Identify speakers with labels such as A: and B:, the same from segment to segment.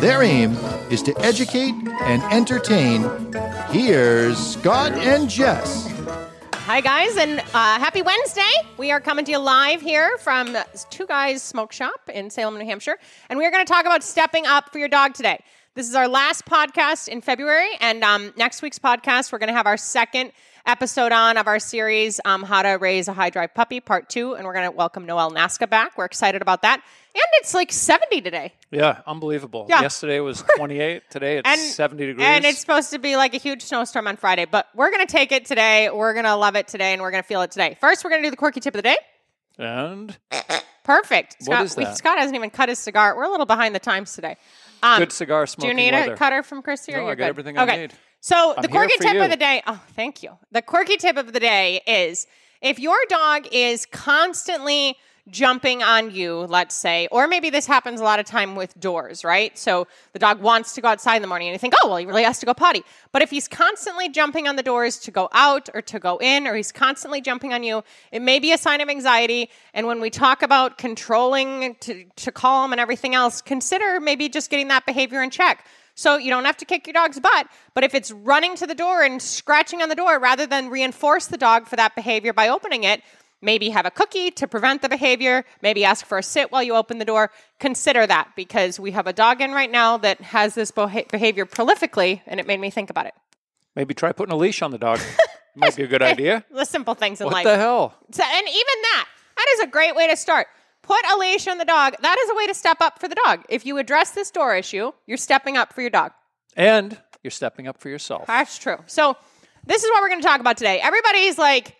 A: Their aim is to educate and entertain. Here's Scott and Jess.
B: Hi, guys, and uh, happy Wednesday. We are coming to you live here from Two Guys Smoke Shop in Salem, New Hampshire, and we are going to talk about stepping up for your dog today. This is our last podcast in February, and um, next week's podcast, we're going to have our second episode on of our series, um, How to Raise a High Drive Puppy, Part Two, and we're going to welcome Noel Nasca back. We're excited about that. And it's like 70 today.
C: Yeah, unbelievable.
B: Yeah.
C: Yesterday was 28. Today it's
B: And-
C: 70 degrees.
B: And it's supposed to be like a huge snowstorm on Friday, but we're going to take it today. We're going to love it today, and we're going to feel it today. First, we're going to do the quirky tip of the day.
C: And
B: Perfect.
C: What
B: Scott, we-? Scott hasn't even cut his cigar. We're a little behind the times today. Um,
C: good cigar smoking.
B: Do you need
C: weather.
B: a cutter from Chris here?
C: No,
B: you're
C: I got
B: good?
C: everything I
B: okay.
C: need.
B: So
C: I'm
B: the quirky tip
C: you.
B: of the day. Oh, thank you. The quirky tip of the day is if your dog is constantly jumping on you, let's say, or maybe this happens a lot of time with doors, right? So the dog wants to go outside in the morning and you think, oh, well, he really has to go potty. But if he's constantly jumping on the doors to go out or to go in, or he's constantly jumping on you, it may be a sign of anxiety. And when we talk about controlling to, to calm and everything else, consider maybe just getting that behavior in check. So you don't have to kick your dog's butt, but if it's running to the door and scratching on the door rather than reinforce the dog for that behavior by opening it, maybe have a cookie to prevent the behavior, maybe ask for a sit while you open the door. Consider that because we have a dog in right now that has this beha- behavior prolifically, and it made me think about it.
C: Maybe try putting a leash on the dog. Might be a good idea.
B: The simple things in
C: What
B: life.
C: the hell?
B: So, and even that, that is a great way to start. Put a leash on the dog. That is a way to step up for the dog. If you address this door issue, you're stepping up for your dog.
C: And you're stepping up for yourself.
B: That's true. So, this is what we're going to talk about today. Everybody's like,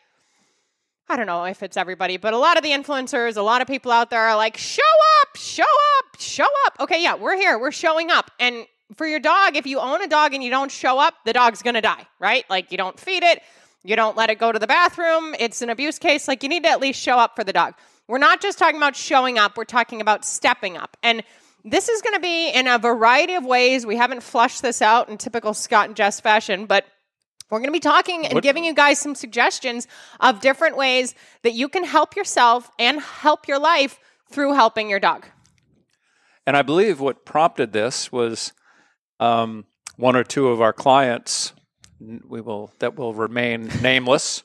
B: I don't know if it's everybody, but a lot of the influencers, a lot of people out there are like, show up, show up, show up. Okay, yeah, we're here, we're showing up. And for your dog, if you own a dog and you don't show up, the dog's going to die, right? Like, you don't feed it, you don't let it go to the bathroom, it's an abuse case. Like, you need to at least show up for the dog. We're not just talking about showing up, we're talking about stepping up. And this is going to be in a variety of ways. We haven't flushed this out in typical Scott and Jess fashion, but we're going to be talking and
C: What-
B: giving you guys some suggestions of different ways that you can help yourself and help your life through helping your dog.
C: And I believe what prompted this was um, one or two of our clients, we will that will remain nameless,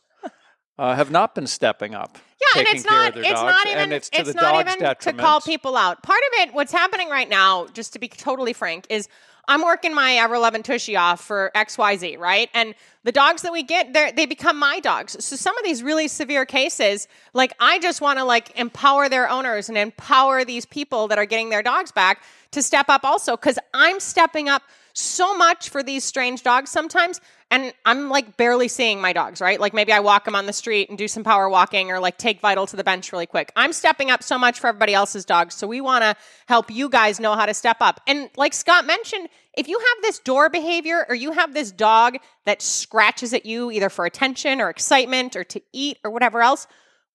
C: uh, have not been stepping up.
B: Yeah, and it's not it's
C: dogs,
B: not even
C: it's to the
B: not even to call people out. Part of it, what's happening right now, just to be totally frank, is I'm working my ever loving Tushy off for XYZ, right? And the dogs that we get, they they become my dogs. So some of these really severe cases, like I just want to like empower their owners and empower these people that are getting their dogs back to step up also because I'm stepping up so much for these strange dogs sometimes and i'm like barely seeing my dogs right? Like maybe i walk them on the street and do some power walking or like take vital to the bench really quick. I'm stepping up so much for everybody else's dogs so we want to help you guys know how to step up. And like scott mentioned if you have this door behavior or you have this dog that scratches at you either for attention or excitement or to eat or whatever else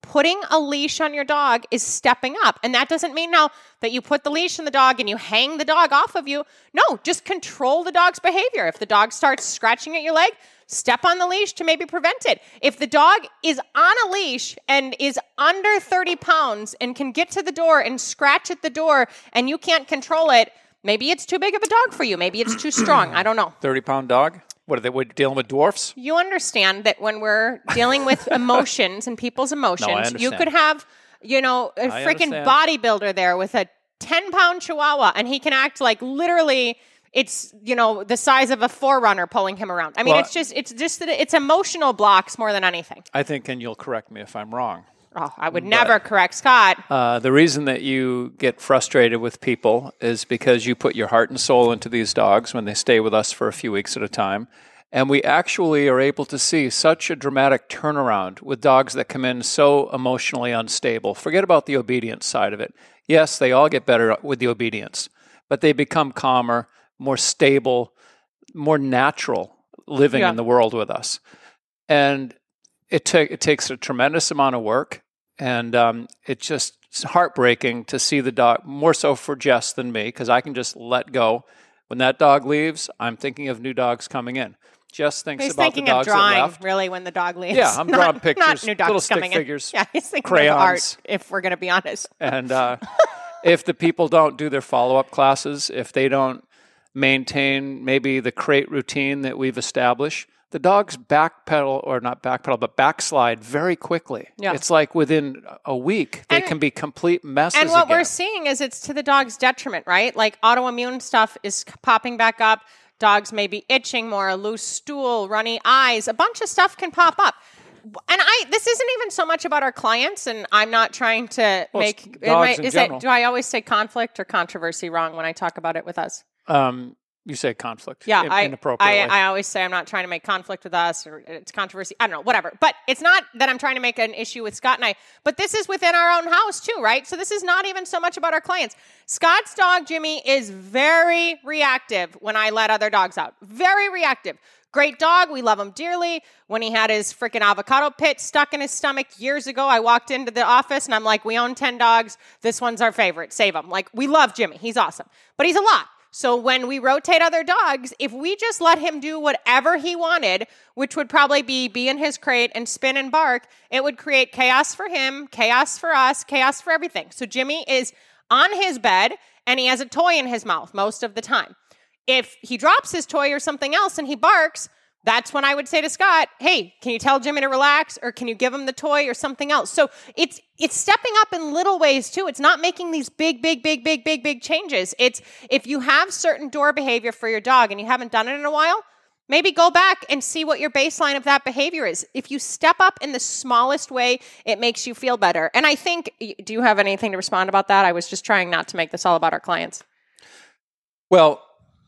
B: putting a leash on your dog is stepping up. And that doesn't mean now that you put the leash on the dog and you hang the dog off of you. No, just control the dog's behavior. If the dog starts scratching at your leg, step on the leash to maybe prevent it. If the dog is on a leash and is under 30 pounds and can get to the door and scratch at the door and you can't control it, maybe it's too big of a dog for you. Maybe it's too strong. I don't know.
C: 30 pound dog? What are they? What, dealing with dwarfs?
B: You understand that when we're dealing with emotions and people's emotions, you could have, you know, a
C: I
B: freaking
C: understand.
B: bodybuilder there with a 10 pound chihuahua and he can act like literally it's you know the size of a forerunner pulling him around i mean
C: Well-
B: it's just it's just that it's emotional blocks more than anything
C: I think, and you'll correct me if I'm wrong.
B: Oh i would never correct scott
C: Uh, the reason that you get frustrated with people is because you put your heart and soul into these dogs when they stay with us for a few weeks at a time. And we actually are able to see such a dramatic turnaround with dogs that come in so emotionally unstable. Forget about the obedience side of it. Yes, they all get better with the obedience, but they become calmer. more stable, more natural living
B: Yeah.
C: in the world with us. And it, ta- it takes a tremendous amount of work. And um, it just it's heartbreaking to see the dog, more so for Jess than me, because I can just let go. When that dog leaves, I'm thinking of new dogs coming in. Jess thinks
B: He's
C: about
B: thinking
C: the
B: of
C: dogs that left.
B: really, when the dog leaves.
C: Yeah, I'm
B: Not-
C: drawing
B: Not
C: pictures,
B: new dogs
C: little stick
B: coming
C: figures,
B: in. Yeah, he's thinking
C: crayons.
B: art, if we're going to be honest.
C: And uh, if the people don't do their follow up classes, if they don't maintain maybe the crate routine that we've established, the dogs backpedal or not backpedal, but backslide very quickly.
B: Yeah.
C: It's like within a week, they
B: And-
C: can be complete messes.
B: And what
C: again.
B: we're seeing is it's to the dog's detriment, right? Like autoimmune stuff is popping back up. Dogs may be itching more, a loose stool, runny eyes, a bunch of stuff can pop up. And I, this isn't even so much about our clients, and I'm not trying to
C: Well,
B: make.
C: dogs
B: I-
C: in
B: is
C: general.
B: it? Do I always say conflict or controversy wrong when I talk about it with us?
C: um, you say conflict.
B: Yeah,
C: in-
B: I, I. I always say I'm not trying to make conflict with us or it's controversy. I don't know, whatever. But it's not that I'm trying to make an issue with Scott and I, but this is within our own house too, right? So this is not even so much about our clients. Scott's dog, Jimmy, is very reactive when I let other dogs out. Very reactive. Great dog. We love him dearly. When he had his freaking avocado pit stuck in his stomach years ago, I walked into the office and I'm like, we own 10 dogs. This one's our favorite. Save him. Like, we love Jimmy. He's awesome. But he's a lot. So when we rotate other dogs, if we just let him do whatever he wanted, which would probably be be in his crate and spin and bark, it would create chaos for him, chaos for us, chaos for everything. So Jimmy is on his bed and he has a toy in his mouth most of the time. If he drops his toy or something else and he barks, that's when I would say to Scott, "Hey, can you tell Jimmy to relax or can you give him the toy or something else?" So it's it's stepping up in little ways too. It's not making these big big big big big big changes. It's if you have certain door behavior for your dog and you haven't done it in a while, maybe go back and see what your baseline of that behavior is. If you step up in the smallest way, it makes you feel better. And I think do you have anything to respond about that? I was just trying not to make this all about our clients.
C: well,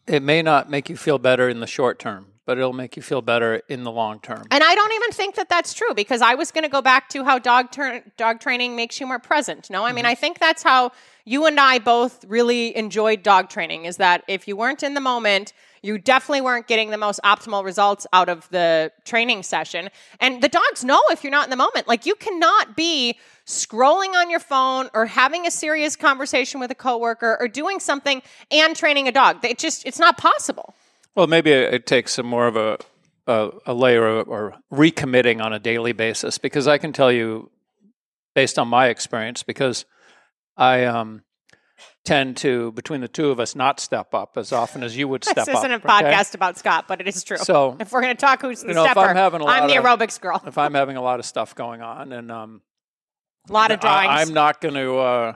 C: it may not make you feel better in the short term, but it'll make you feel better in the long term.
B: And I don't even think that that's true because I was going to go back to how dog turn dog training makes you more present. No, I mean mm-hmm. I think that's how you and I both really enjoyed dog training. Is that if you weren't in the moment, you definitely weren't getting the most optimal results out of the training session. And the dogs know if you're not in the moment. Like you cannot be scrolling on your phone or having a serious conversation with a coworker or doing something and training a dog. It just it's not possible.
C: Well, maybe it, takes some more of a, a, a layer of, or recommitting on a daily basis because I can tell you, based on my experience, because I um, tend to, between the two of us, not step up as often as you would step up.
B: This isn't a
C: okay?
B: podcast about Scott, but it is true.
C: So,
B: if we're going to talk who's the
C: you know,
B: stepper,
C: I'm having a
B: I'm
C: lot
B: the
C: of-
B: aerobics girl.
C: If I'm having a lot of stuff going on and um,
B: A lot of drawings.
C: I, am not going to uh,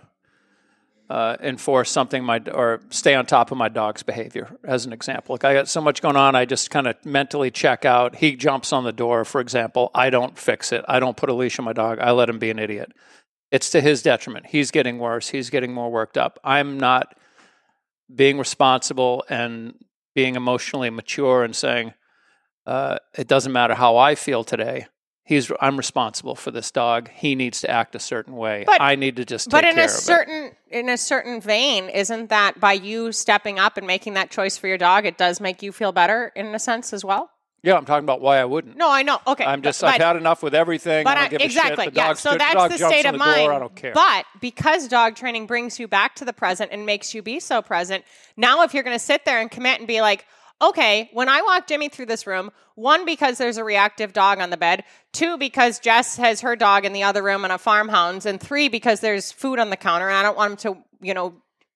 C: uh, enforce something my or stay on top of my dog's behavior. As an example, like I got so much going on, I just kind of mentally check out. He jumps on the door, for example. I don't fix it. I don't put a leash on my dog. I let him be an idiot. It's to his detriment. He's getting worse. He's getting more worked up. I'm not being responsible and being emotionally mature and saying uh, it doesn't matter how I feel today he's I'm responsible for this dog. He needs to act a certain way.
B: But-
C: I need to just take
B: but in a certain in a certain vein, isn't that by you stepping up and making that choice for your dog, it does make you feel better in a sense as well?
C: Yeah, I'm talking about why I wouldn't.
B: No, I know. Okay,
C: I'm just
B: but-
C: I've had enough with everything.
B: But
C: I
B: I,
C: don't give
B: exactly,
C: a shit. The
B: yeah. So
C: stood-
B: that's the state of
C: the door,
B: mind.
C: I don't care.
B: But because dog training brings you back to the present and makes you be so present, now if you're going to sit there and commit and be like, okay, when I walk Jimmy through this room, one because there's a reactive dog on the bed, two because Jess has her dog in the other room and a farmhounds, and three because there's food on the counter and I don't want him to, you know.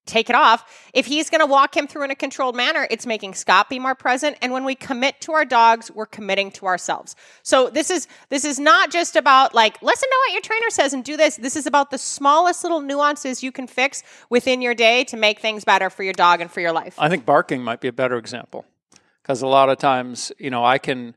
B: Take it off. If he's going to walk him through in a controlled manner, it's making Scott be more present. And when we commit to our dogs, we're committing to ourselves. So this is this is not just about like listen to what your trainer says and do this. This is about the smallest little nuances you can fix within your day to make things better for your dog and for your life.
C: I think barking might be a better example because a lot of times, you know, I can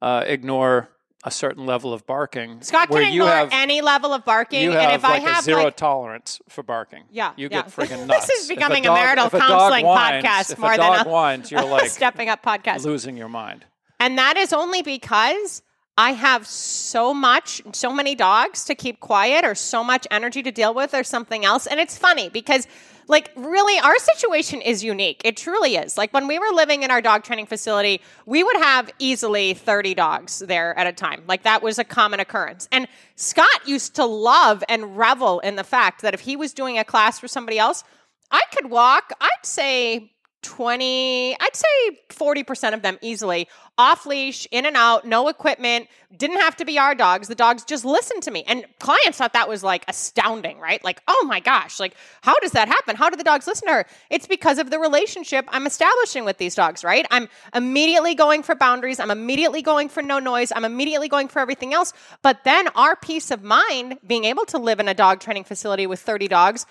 C: uh, ignore a certain level of barking.
B: Scott
C: where
B: can
C: you
B: ignore
C: have,
B: any level of barking,
C: you
B: and if
C: like
B: I have
C: a zero
B: like
C: tolerance for barking.
B: Yeah,
C: you
B: yeah.
C: get freaking nuts.
B: This
C: is
B: becoming a
C: dog-
B: marital
C: a dog
B: counseling
C: whines-
B: podcast more than a-
C: whines, you're like
B: stepping up podcast.
C: losing your mind.
B: And that is only because I have so much, so many dogs to keep quiet or so much energy to deal with or something else. And it's funny because like really our situation is unique. It truly is. Like when we were living in our dog training facility, we would have easily 30 dogs there at a time. Like that was a common occurrence. And Scott used to love and revel in the fact that if he was doing a class for somebody else, I could walk, I'd say 20, I'd say 40% of them easily off leash, in and out, no equipment, didn't have to be our dogs. The dogs just listened to me. And clients thought that was like astounding, right? Like, oh my gosh, like, how does that happen? How do the dogs listen to her? It's because of the relationship I'm establishing with these dogs, right? I'm immediately going for boundaries. I'm immediately going for no noise. I'm immediately going for everything else. But then our peace of mind, being able to live in a dog training facility with 30 dogs,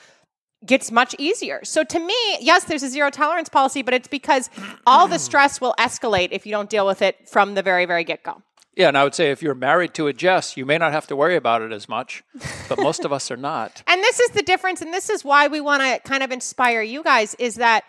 B: gets much easier. So to me, yes, there's a zero tolerance policy, but it's because all the stress will escalate if you don't deal with it from the very, very get go.
C: Yeah, and I would say if you're married to a Jess, you may not have to worry about it as much, but most of us are not.
B: And this is the difference, and this is why we want to kind of inspire you guys is that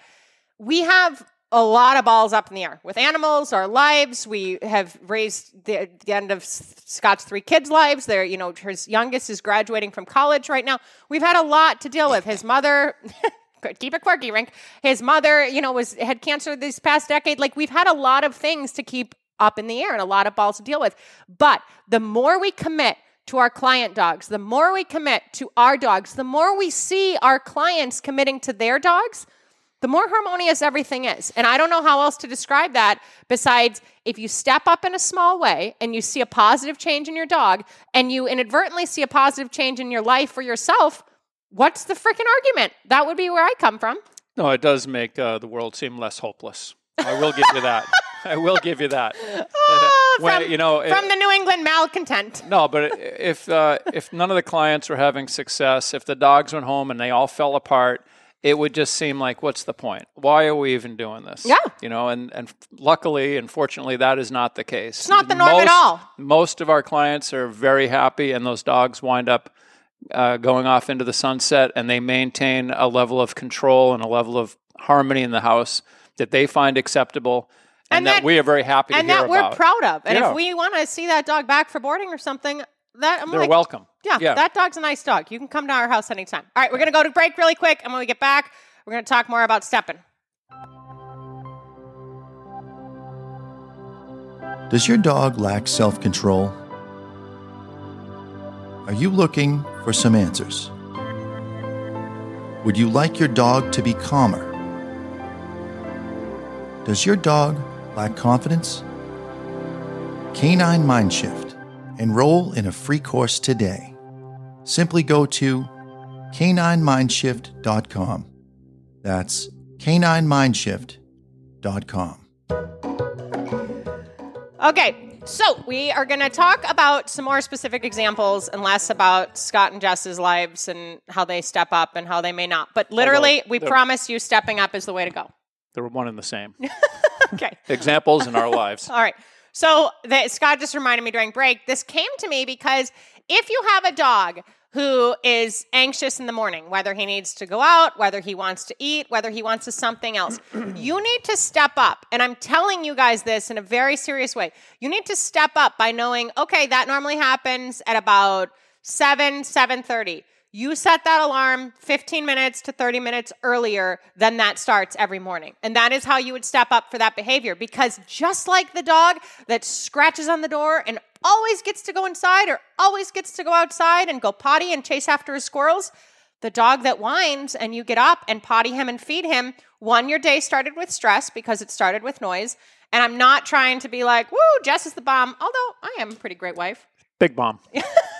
B: we have a lot of balls up in the air with animals, our lives. We have raised the, the end of Scott's three kids' lives. They're, you know, his youngest is graduating from college right now. We've had a lot to deal with. His mother, keep it quirky, Rink. His mother, you know, was had cancer this past decade. Like we've had a lot of things to keep up in the air and a lot of balls to deal with. But the more we commit to our client dogs, the more we commit to our dogs, the more we see our clients committing to their dogs the more harmonious everything is. And I don't know how else to describe that besides if you step up in a small way and you see a positive change in your dog and you inadvertently see a positive change in your life for yourself, what's the freaking argument? That would be where I come from.
C: No, it does make uh, the world seem less hopeless. I will give you that. I will give you that.
B: Oh,
C: When,
B: from,
C: you know, it-
B: from the New England malcontent.
C: No, but if uh, if none of the clients were having success, if the dogs went home and they all fell apart, it would just seem like, what's the point? Why are we even doing this?
B: Yeah.
C: you know, and and luckily and fortunately, that is not the case. It's
B: not the norm at all.
C: Most of our clients are very happy, and those dogs wind up uh, going off into the sunset, and they maintain a level of control and a level of harmony in the house that they find acceptable. And,
B: And
C: that,
B: that-
C: we are very happy to
B: And that we're
C: about.
B: proud of. And
C: Yeah.
B: if we want to see that dog back for boarding or something, that I'm
C: They're
B: like,
C: welcome.
B: Yeah,
C: Yeah.
B: that dog's a nice dog. You can come to our house anytime. All right, we're going to go to break really quick. And when we get back, we're going to talk more about stepping.
A: Does your dog lack self control? Are you looking for some answers? Would you like your dog to be calmer? Does your dog lack confidence? Canine Mindshift. Enroll in a free course today. Simply go to caninemindshift.com. That's caninemindshift.com.
B: Okay, so we are going to talk about some more specific examples and less about Scott and Jess's lives and how they step up and how they may not. But literally,
C: Although
B: we promise you stepping up is the way to go.
C: They're one and the same.
B: Okay.
C: Examples in our lives.
B: All right. So the, Scott just reminded me during break. This came to me because if you have a dog who is anxious in the morning, whether he needs to go out, whether he wants to eat, whether he wants to something else, you need to step up. And I'm telling you guys this in a very serious way. You need to step up by knowing, okay, that normally happens at about 7, 7:30. You set that alarm 15 minutes to 30 minutes earlier than that starts every morning. And that is how you would step up for that behavior because just like the dog that scratches on the door and always gets to go inside or always gets to go outside and go potty and chase after his squirrels, the dog that whines and you get up and potty him and feed him, one, your day started with stress because it started with noise. And I'm not trying to be like, woo, Jess is the bomb, although I am a pretty great wife.
C: Big bomb.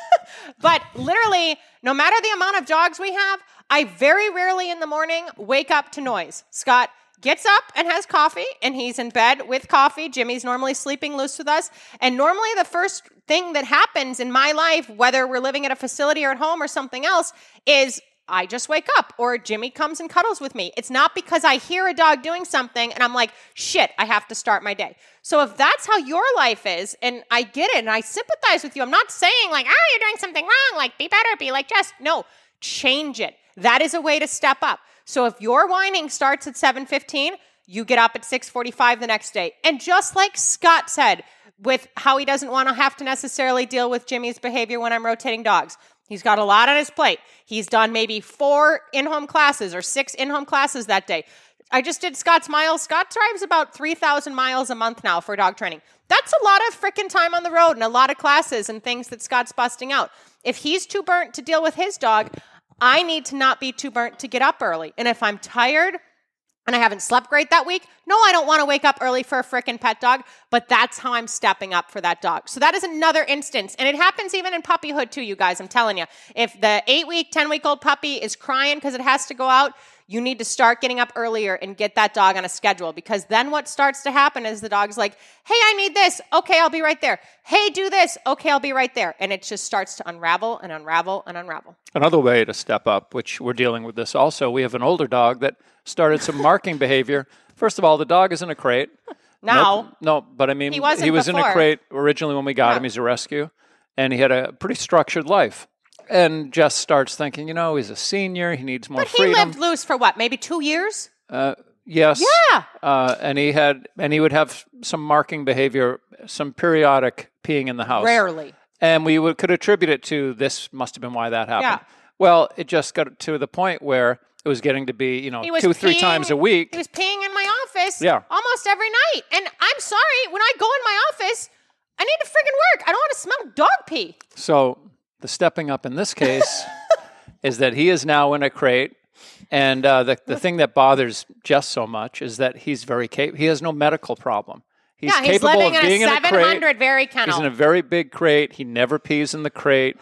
B: But literally, no matter the amount of dogs we have, I very rarely in the morning wake up to noise. Scott gets up and has coffee, and he's in bed with coffee. Jimmy's normally sleeping loose with us. And normally, the first thing that happens in my life, whether we're living at a facility or at home or something else, is I just wake up or Jimmy comes and cuddles with me. It's not because I hear a dog doing something and I'm like, shit, I have to start my day. So if that's how your life is, and I get it and I sympathize with you, I'm not saying like, ah, you're doing something wrong, like be better, be like Jess. No, change it. That is a way to step up. So if your whining starts at 7:15, you get up at 6:45 the next day. And just like Scott said, with how he doesn't want to have to necessarily deal with Jimmy's behavior when I'm rotating dogs. He's got a lot on his plate. He's done maybe four in home classes or six in home classes that day. I just did Scott's miles. Scott drives about 3,000 miles a month now for dog training. That's a lot of freaking time on the road and a lot of classes and things that Scott's busting out. If he's too burnt to deal with his dog, I need to not be too burnt to get up early. And if I'm tired and I haven't slept great that week, no, I don't want to wake up early for a freaking pet dog, but that's how I'm stepping up for that dog. So that is another instance. And it happens even in puppyhood too, you guys. I'm telling you. If the eight week, 10 week old puppy is crying because it has to go out, you need to start getting up earlier and get that dog on a schedule because then what starts to happen is the dog's like, hey, I need this. Okay, I'll be right there. Hey, do this. Okay, I'll be right there. And it just starts to unravel and unravel and unravel.
C: Another way to step up, which we're dealing with this also, we have an older dog that started some marking behavior. First of all, the dog is in a crate.
B: Now,
C: Nope. no, but I mean,
B: He wasn't
C: was in a crate originally when we got him. He's a rescue, and he had a pretty structured life. And Jess starts thinking, you know, he's a senior. He needs more
B: but he
C: freedom.
B: lived loose for what, maybe two years?
C: Uh, yes.
B: Yeah.
C: Uh, and he had, and he would have some marking behavior, some periodic peeing in the house.
B: Rarely.
C: And we would, could attribute it to this must have been why that happened.
B: Yeah.
C: Well, it just got to the point where it was getting to be, you know,
B: He was
C: two, three
B: peeing-
C: times a week.
B: He was peeing in my office
C: Yeah.
B: almost every night. And I'm sorry, when I go in my office, I need to friggin' work. I don't want to smell dog pee.
C: So the stepping up in this case is that he is now in a crate. And uh, the, the thing that bothers Jess so much is that he's very capable. He has no medical problem. He's
B: yeah, he's
C: capable
B: living
C: of
B: in
C: being
B: a
C: in a crate.
B: 700 very
C: He's in a very big crate. He never pees in the crate.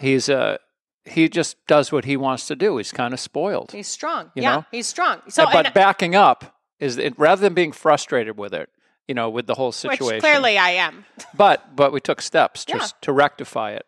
C: He's uh, he just does what he wants to do. He's kind of spoiled.
B: he's strong.
C: You
B: yeah,
C: know?
B: he's strong. So,
C: but
B: and-
C: backing up is it, rather than being frustrated with it, you know, with the whole
B: which
C: situation.
B: clearly I am.
C: but but we took steps to
B: Yeah.
C: to rectify it.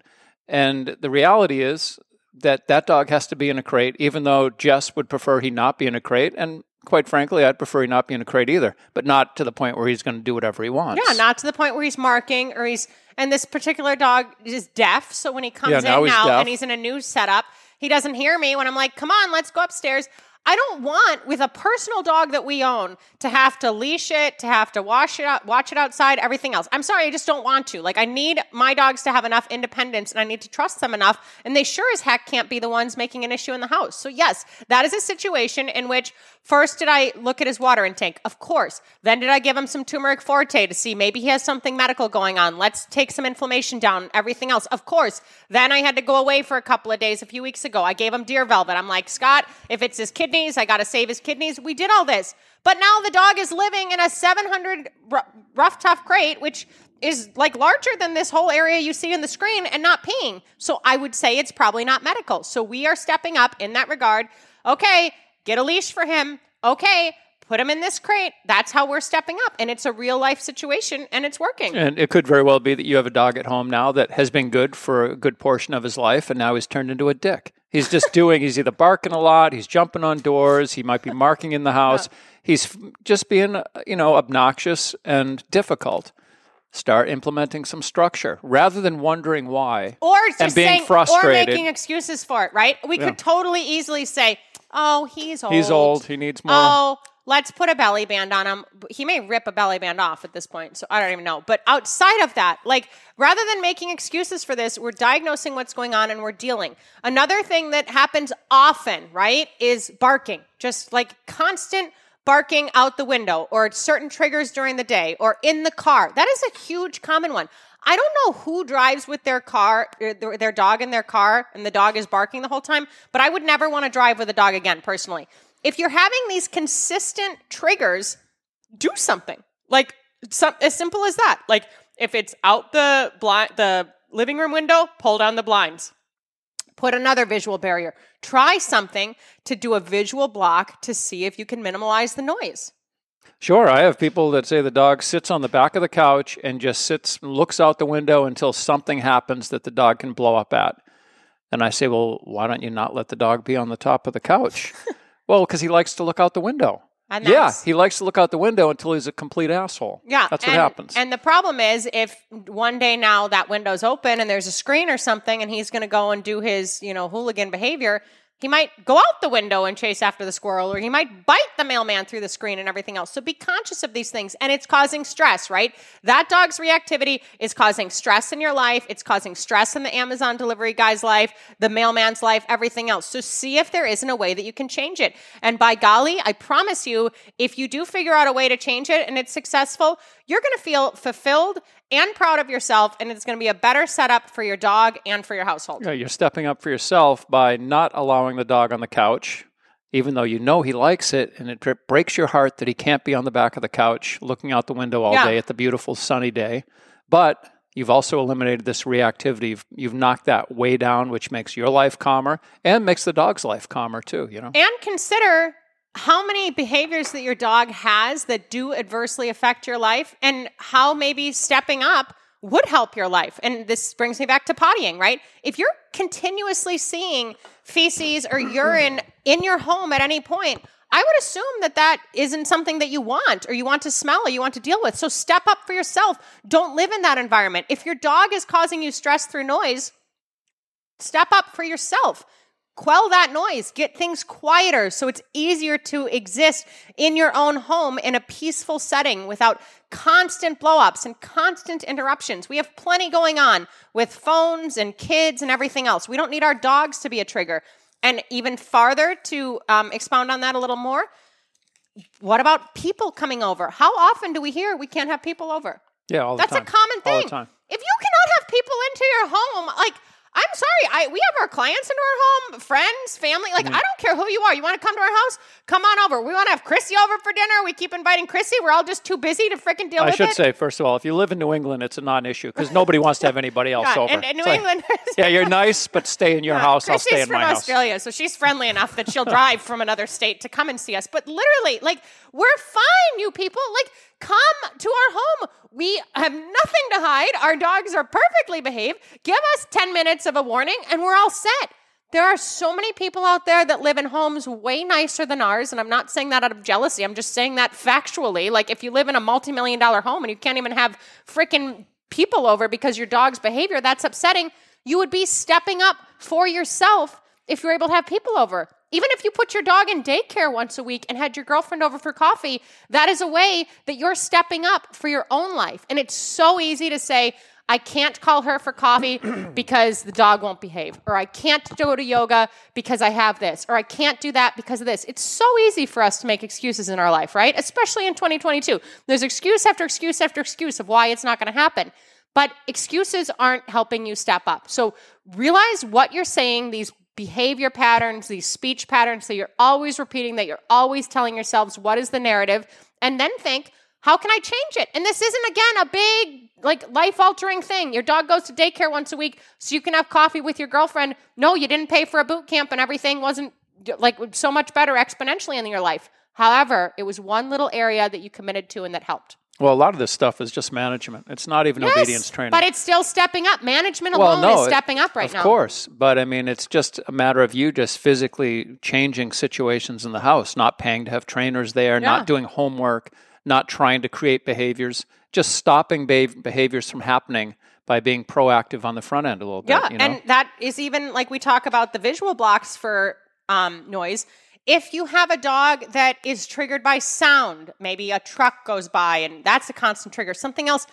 C: And the reality is that that dog has to be in a crate, even though Jess would prefer he not be in a crate, and quite frankly, I'd prefer he not be in a crate either. But not to the point where he's going to do whatever he wants.
B: Yeah, not to the point where he's marking or he's and this particular dog is deaf. So when he comes
C: Yeah,
B: in
C: now he's
B: now
C: deaf.
B: and he's in a new setup, he doesn't hear me when I'm like, "Come on, let's go upstairs." I don't want with a personal dog that we own to have to leash it, to have to wash it out, watch it outside, everything else. I'm sorry, I just don't want to. Like I need my dogs to have enough independence and I need to trust them enough, and they sure as heck can't be the ones making an issue in the house. So yes, that is a situation in which first did I look at his water intake? Of course. Then did I give him some turmeric forte to see maybe he has something medical going on. Let's take some inflammation down, everything else. Of course. Then I had to go away for a couple of days a few weeks ago. I gave him deer velvet. I'm like, Scott, if it's his kidneys, I got to save his kidneys. We did all this. But now the dog is living in a 700 r- rough, tough crate, which is like larger than this whole area you see in the screen and not peeing. So I would say it's probably not medical. So we are stepping up in that regard. Okay, get a leash for him. Okay, put him in this crate. That's how we're stepping up. And it's a real life situation and it's working.
C: And it could very well be that you have a dog at home now that has been good for a good portion of his life, and now he's turned into a dick. He's just doing, he's either barking a lot, he's jumping on doors, he might be marking in the house. He's just being, you know, obnoxious and difficult. Start implementing some structure rather than wondering why.
B: or just
C: and being
B: saying, or
C: frustrated.
B: making excuses for it, right? We
C: Yeah.
B: could totally easily say, "Oh, he's old.
C: He's old, he needs more.
B: Oh, let's put a belly band on him. He may rip a belly band off at this point, so I don't even know. But outside of that, like rather than making excuses for this, we're diagnosing what's going on and we're dealing. Another thing that happens often, right, is barking. Just like constant barking out the window or certain triggers during the day or in the car. That is a huge common one. I don't know who drives with their car, er, their their dog in their car, and the dog is barking the whole time, but I would never want to drive with a dog again, personally. If you're having these consistent triggers, do something. Like some, as simple as that. Like if it's out the blind, the living room window, pull down the blinds. Put another visual barrier. Try something to do a visual block to see if you can minimize the noise.
C: Sure, I have people that say the dog sits on the back of the couch and just sits, looks out the window until something happens that the dog can blow up at. And I say, well, why don't you not let the dog be on the top of the couch? well, because he likes to look out the window.
B: And
C: Yeah, he likes to look out the window until he's a complete asshole.
B: Yeah,
C: that's what
B: and-
C: happens.
B: And the problem is, if one day now that window's open and there's a screen or something, and he's going to go and do his, you know, hooligan behavior, He might go out the window and chase after the squirrel, or he might bite the mailman through the screen and everything else. So be conscious of these things, and it's causing stress, right? That dog's reactivity is causing stress in your life. It's causing stress in the Amazon delivery guy's life, the mailman's life, everything else. So see if there isn't a way that you can change it. And by golly, I promise you, if you do figure out a way to change it and it's successful, you're going to feel fulfilled and proud of yourself, and it's going to be a better setup for your dog and for your household.
C: Yeah, you're stepping up for yourself by not allowing the dog on the couch, even though you know he likes it, and it breaks your heart that he can't be on the back of the couch looking out the window all
B: Yeah.
C: day at the beautiful sunny day. But you've also eliminated this reactivity. You've, you've knocked that way down, which makes your life calmer and makes the dog's life calmer too. You know.
B: And consider how many behaviors that your dog has that do adversely affect your life and how maybe stepping up would help your life. And this brings me back to pottying, right? If you're continuously seeing feces or urine in your home at any point, I would assume that that isn't something that you want or you want to smell or you want to deal with. So step up for yourself. Don't live in that environment. If your dog is causing you stress through noise, step up for yourself. Quell that noise, get things quieter so it's easier to exist in your own home in a peaceful setting without constant blowups and constant interruptions. We have plenty going on with phones and kids and everything else. We don't need our dogs to be a trigger. And even farther to um, expound on that a little more, what about people coming over? How often do we hear we can't have people over?
C: Yeah, all the
B: That's
C: time.
B: a common
C: All
B: thing.
C: the time.
B: If you cannot have people into your home, like I'm sorry, I we have our clients into our home, friends, family. Like I don't care who you are. You want to come to our house? Come on over. We want to have Chrissy over for dinner. We keep inviting Chrissy. We're all just too busy to freaking deal
C: I
B: with it.
C: I should say, first of all, if you live in New England, it's a non-issue because nobody wants to have anybody else
B: Yeah,
C: over.
B: and, and New
C: like,
B: England.
C: yeah, you're nice, but stay in your house. I'll stay in
B: from
C: my house.
B: Australia, so she's friendly enough that she'll drive from another state to come and see us. But literally, like, we're fine, you people. Like, come to our home. We have nothing to hide. Our dogs are perfectly behaved. Give us 10 minutes of a warning, and we're all set. There are so many people out there that live in homes way nicer than ours. And I'm not saying that out of jealousy. I'm just saying that factually. Like, if you live in a multi million dollar home and you can't even have freaking people over because your dog's behavior, that's upsetting. You would be stepping up for yourself if you're able to have people over. Even if you put your dog in daycare once a week and had your girlfriend over for coffee, that is a way that you're stepping up for your own life. And it's so easy to say, I can't call her for coffee because the dog won't behave, or I can't go to yoga because I have this, or I can't do that because of this. It's so easy for us to make excuses in our life, right? Especially in 2022. There's excuse after excuse after excuse of why it's not going to happen. But excuses aren't helping you step up. So realize what you're saying, these behavior patterns, these speech patterns that you're always repeating, that you're always telling yourselves what is the narrative, and then think, how can I change it? And this isn't, again, a big, like, life altering thing. Your dog goes to daycare once a week so you can have coffee with your girlfriend. No, you didn't pay for a boot camp and everything wasn't like so much better exponentially in your life. However, it was one little area that you committed to and that helped.
C: Well, a lot of this stuff is just management. It's not even
B: Yes,
C: obedience training.
B: But it's still stepping up. Management
C: well,
B: alone
C: no,
B: is stepping up right
C: of
B: now.
C: Of course, but I mean, it's just a matter of you just physically changing situations in the house, not paying to have trainers there,
B: Yeah.
C: not doing homework, not trying to create behaviors, just stopping be- behaviors from happening by being proactive on the front end a little bit.
B: Yeah,
C: you know?
B: and that is even like we talk about the visual blocks for um, noise. If you have a dog that is triggered by sound, maybe a truck goes by and that's a constant trigger, something else,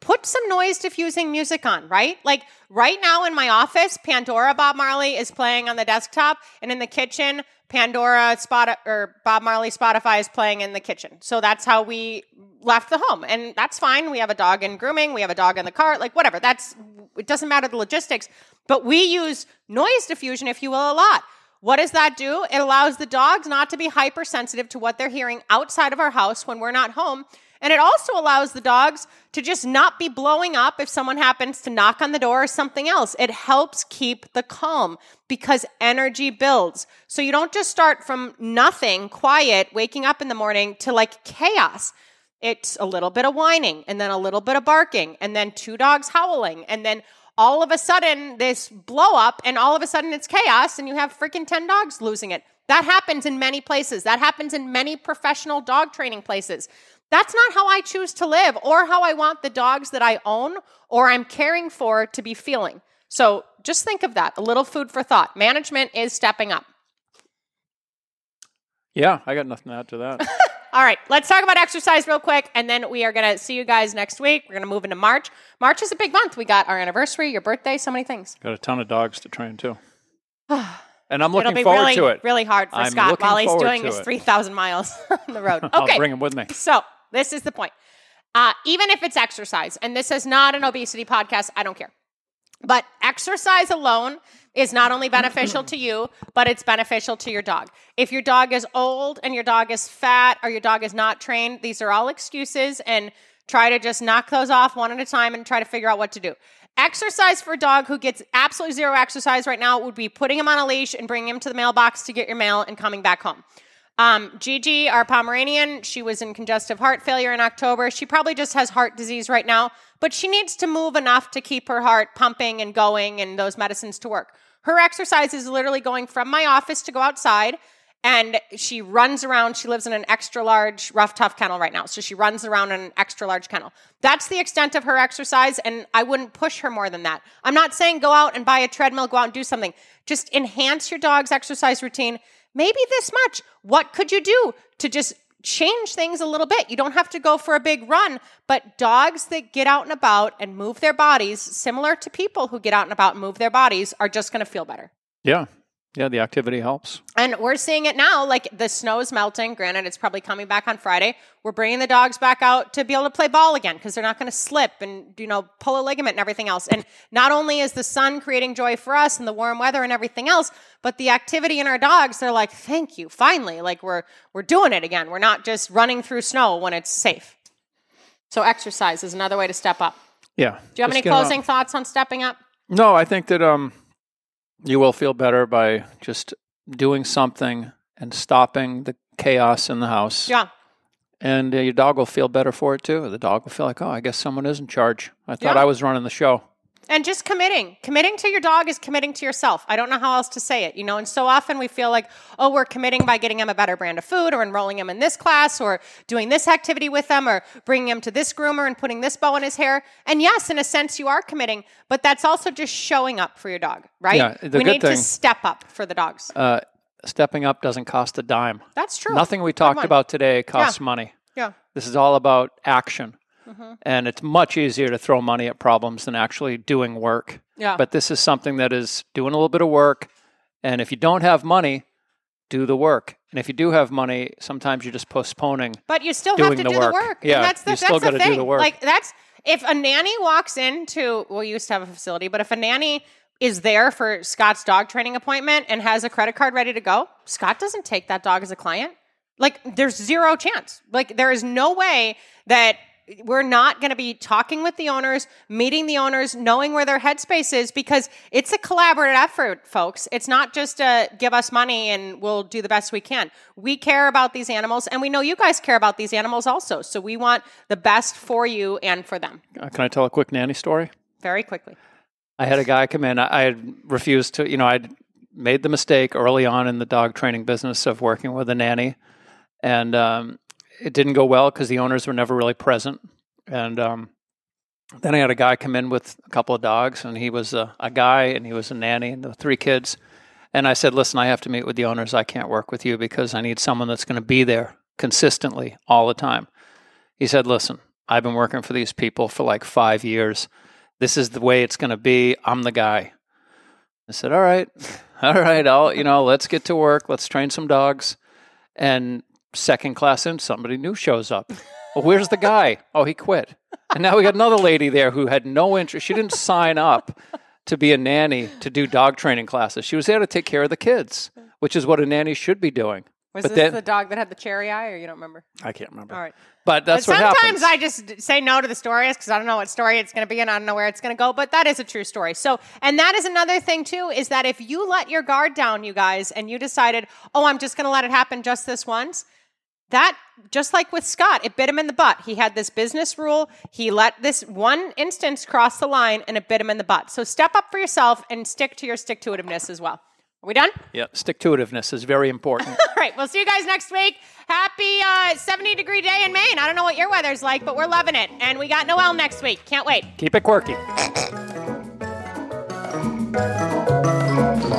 B: put some noise diffusing music on, right? Like right now in my office, Pandora Bob Marley is playing on the desktop, and in the kitchen, Pandora Spot or Bob Marley Spotify is playing in the kitchen. So that's how we left the home, and that's fine. We have a dog in grooming, we have a dog in the car, like whatever. That's it doesn't matter the logistics, but we use noise diffusion, if you will, a lot. What does that do? It allows the dogs not to be hypersensitive to what they're hearing outside of our house when we're not home. And it also allows the dogs to just not be blowing up if someone happens to knock on the door or something else. It helps keep the calm because energy builds. So you don't just start from nothing, quiet, waking up in the morning to like chaos. It's a little bit of whining and then a little bit of barking and then two dogs howling and then all of a sudden this blow up and all of a sudden it's chaos and you have freaking 10 dogs losing it. That happens in many places. That happens in many professional dog training places. That's not how I choose to live or how I want the dogs that I own or I'm caring for to be feeling. So just think of that. A little food for thought. Management is stepping up.
C: Yeah, I got nothing to add to that.
B: All right, let's talk about exercise real quick, and then we are going to see you guys next week. We're going to move into March. March is a big month. We got our anniversary, your birthday, so many things.
C: got a ton of dogs to train too. and I'm
B: It'll
C: looking
B: be
C: forward
B: really,
C: to it.
B: really hard for
C: I'm
B: Scott while he's doing his 3,000 miles on the road.
C: I'll
B: Okay,
C: bring him with me.
B: so this is the point. Uh, even if it's exercise, and this is not an obesity podcast, I don't care. But exercise alone is not only beneficial to you, but it's beneficial to your dog. If your dog is old and your dog is fat or your dog is not trained, these are all excuses and try to just knock those off one at a time and try to figure out what to do. Exercise for a dog who gets absolutely zero exercise right now would be putting him on a leash and bringing him to the mailbox to get your mail and coming back home. Um, Gigi, our Pomeranian, she was in congestive heart failure in October. She probably just has heart disease right now, but she needs to move enough to keep her heart pumping and going and those medicines to work. Her exercise is literally going from my office to go outside, and she runs around. She lives in an extra large, rough, tough kennel right now. So she runs around in an extra large kennel. That's the extent of her exercise, and I wouldn't push her more than that. I'm not saying go out and buy a treadmill, go out and do something. Just enhance your dog's exercise routine maybe this much. What could you do to just change things a little bit? You don't have to go for a big run, but dogs that get out and about and move their bodies, similar to people who get out and about and move their bodies, are just going to feel better.
C: Yeah. Yeah, the activity helps.
B: And we're seeing it now. Like the snow is melting. Granted, it's probably coming back on Friday. We're bringing the dogs back out to be able to play ball again because they're not going to slip and, you know, pull a ligament and everything else. And not only is the sun creating joy for us and the warm weather and everything else, but the activity in our dogs, they're like, thank you, finally. Like we're, we're doing it again. We're not just running through snow when it's safe. So exercise is another way to step up.
C: Yeah.
B: Do you have any
C: get 'em out.
B: closing thoughts on stepping up?
C: No, I think that um, you will feel better by just doing something and stopping the chaos in the house.
B: Yeah.
C: And uh, your dog will feel better for it too. The dog will feel like, oh, I guess someone is in charge. I thought
B: Yeah.
C: I was running the show.
B: And just committing. Committing to your dog is committing to yourself. I don't know how else to say it, you know. And so often we feel like, oh, we're committing by getting him a better brand of food or enrolling him in this class or doing this activity with them or bringing him to this groomer and putting this bow in his hair. And yes, in a sense, you are committing, but that's also just showing up for your dog, right?
C: Yeah, the
B: we
C: good
B: need to step up for the dogs.
C: Uh, stepping up doesn't cost a dime.
B: That's true.
C: Nothing we talked about today costs money.
B: Yeah.
C: This is all about action.
B: Mm-hmm.
C: And it's much easier to throw money at problems than actually doing work.
B: Yeah.
C: But this is something that is doing a little bit of work. And if you don't have money, do the work. And if you do have money, sometimes you're just postponing.
B: But you still have to
C: the
B: do
C: work.
B: the work.
C: Yeah,
B: and that's the,
C: you still
B: the
C: gotta do
B: thing.
C: the work.
B: Like that's if a nanny walks into well, we used to have a facility, but if a nanny is there for Scott's dog training appointment and has a credit card ready to go, Scott doesn't take that dog as a client. Like there's zero chance. Like there is no way that we're not going to be talking with the owners, meeting the owners, knowing where their headspace is because it's a collaborative effort, folks. It's not just a give us money and we'll do the best we can. We care about these animals and we know you guys care about these animals also. So we want the best for you and for them.
C: Uh, Can I tell a quick nanny story?
B: Very quickly.
C: I had a guy come in. I I had refused to, you know, I'd made the mistake early on in the dog training business of working with a nanny, and um, it didn't go well because the owners were never really present. And um, then I had a guy come in with a couple of dogs, and he was a, a guy, and he was a nanny, and the three kids. And I said, "Listen, I have to meet with the owners. I can't work with you because I need someone that's going to be there consistently all the time." He said, "Listen, I've been working for these people for like five years." this is the way it's going to be. I'm the guy. I said, all right, all right, I'll, you know, let's get to work. Let's train some dogs. And second class in, somebody new shows up. Well, where's the guy? Oh, he quit. And now we got another lady there who had no interest. She didn't sign up to be a nanny to do dog training classes. She was there to take care of the kids, which is what a nanny should be doing.
B: Was
C: But
B: this
C: then-
B: the dog that had the cherry eye or you don't remember?
C: I can't remember.
B: All right.
C: But that's
B: but
C: what
B: sometimes
C: happens.
B: I just say no to the stories because I don't know what story it's going to be and I don't know where it's going to go. But that is a true story. So, and that is another thing too is that if you let your guard down, you guys, and you decided, oh, I'm just going to let it happen just this once, that just like with Scott, it bit him in the butt. He had this business rule. He let this one instance cross the line and it bit him in the butt. So step up for yourself and stick to your stick to itiveness as well. Are we done?
C: yeah, stick to itiveness is very important.
B: All right, we'll see you guys next week. Happy uh, 70 degree day in Maine. I don't know what your weather's like, but we're loving it. And we got Noel next week. Can't wait.
C: Keep it quirky.